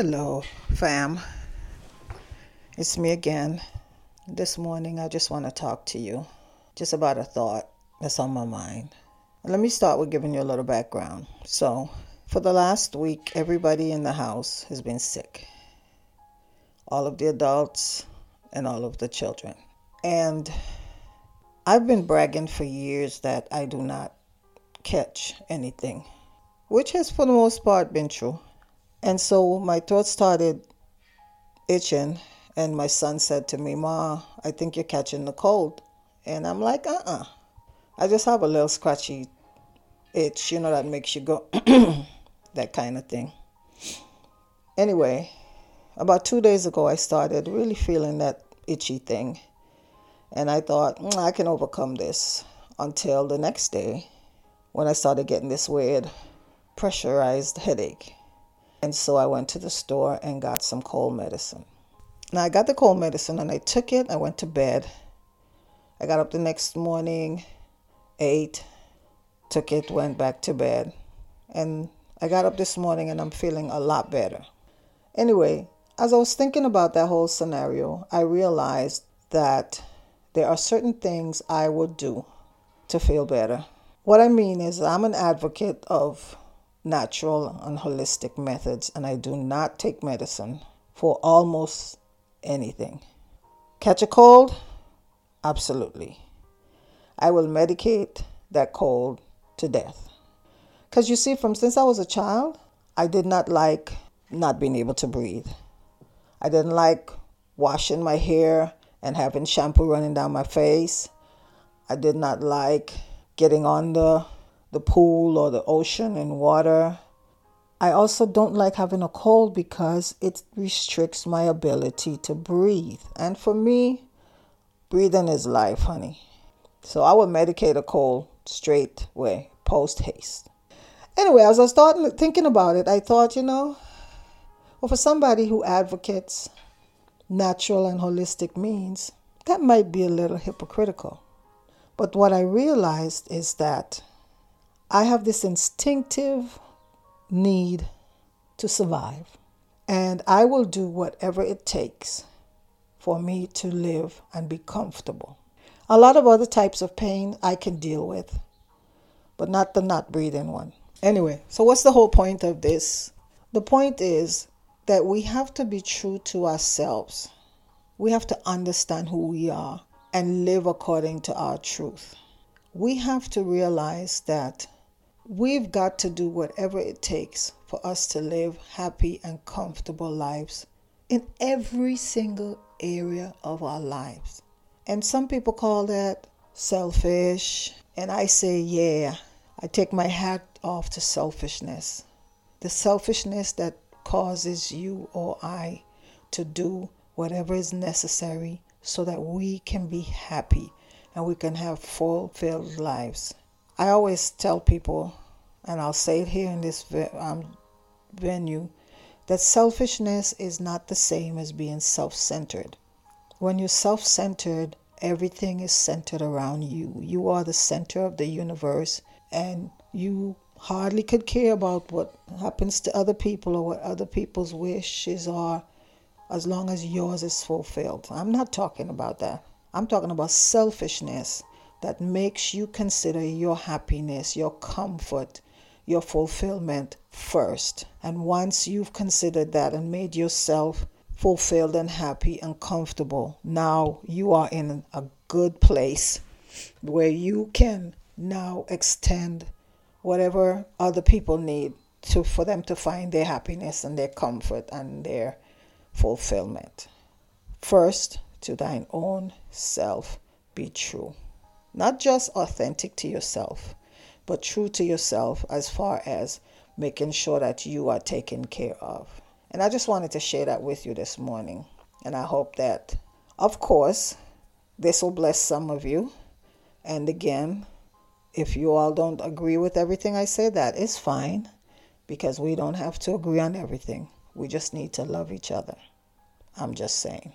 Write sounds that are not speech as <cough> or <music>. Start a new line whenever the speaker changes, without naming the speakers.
Hello, fam. It's me again. This morning, I just want to talk to you just about a thought that's on my mind. Let me start with giving you a little background. So, for the last week, everybody in the house has been sick all of the adults and all of the children. And I've been bragging for years that I do not catch anything, which has for the most part been true. And so my throat started itching, and my son said to me, Ma, I think you're catching the cold. And I'm like, uh uh I just have a little scratchy itch, you know, that makes you go, <clears throat> that kind of thing. Anyway, about two days ago, I started really feeling that itchy thing. And I thought, mm, I can overcome this until the next day when I started getting this weird pressurized headache. And so I went to the store and got some cold medicine. Now I got the cold medicine and I took it. I went to bed. I got up the next morning, ate, took it, went back to bed. And I got up this morning and I'm feeling a lot better. Anyway, as I was thinking about that whole scenario, I realized that there are certain things I would do to feel better. What I mean is, I'm an advocate of natural and holistic methods, and I do not take medicine for almost anything. Catch a cold? Absolutely. I will medicate that cold to death. Because you see, from since I was a child, I did not like not being able to breathe. I didn't like washing my hair and having shampoo running down my face. I did not like getting on the the pool or the ocean and water. I also don't like having a cold because it restricts my ability to breathe. And for me, breathing is life, honey. So I would medicate a cold straight away, post haste. Anyway, as I started thinking about it, I thought, you know, well, for somebody who advocates natural and holistic means, that might be a little hypocritical. But what I realized is that I have this instinctive need to survive. And I will do whatever it takes for me to live and be comfortable. A lot of other types of pain I can deal with, but not the not breathing one. Anyway, so what's the whole point of this? The point is that we have to be true to ourselves. We have to understand who we are and live according to our truth. We have to realize that We've got to do whatever it takes for us to live happy and comfortable lives in every single area of our lives. And some people call that selfish. And I say, yeah, I take my hat off to selfishness. The selfishness that causes you or I to do whatever is necessary so that we can be happy and we can have fulfilled lives. I always tell people, and I'll say it here in this um, venue, that selfishness is not the same as being self centered. When you're self centered, everything is centered around you. You are the center of the universe, and you hardly could care about what happens to other people or what other people's wishes are as long as yours is fulfilled. I'm not talking about that. I'm talking about selfishness that makes you consider your happiness, your comfort, your fulfillment first. And once you've considered that and made yourself fulfilled and happy and comfortable, now you are in a good place where you can now extend whatever other people need to for them to find their happiness and their comfort and their fulfillment. First, to thine own self be true. Not just authentic to yourself, but true to yourself as far as making sure that you are taken care of. And I just wanted to share that with you this morning. And I hope that, of course, this will bless some of you. And again, if you all don't agree with everything I say, that is fine because we don't have to agree on everything. We just need to love each other. I'm just saying.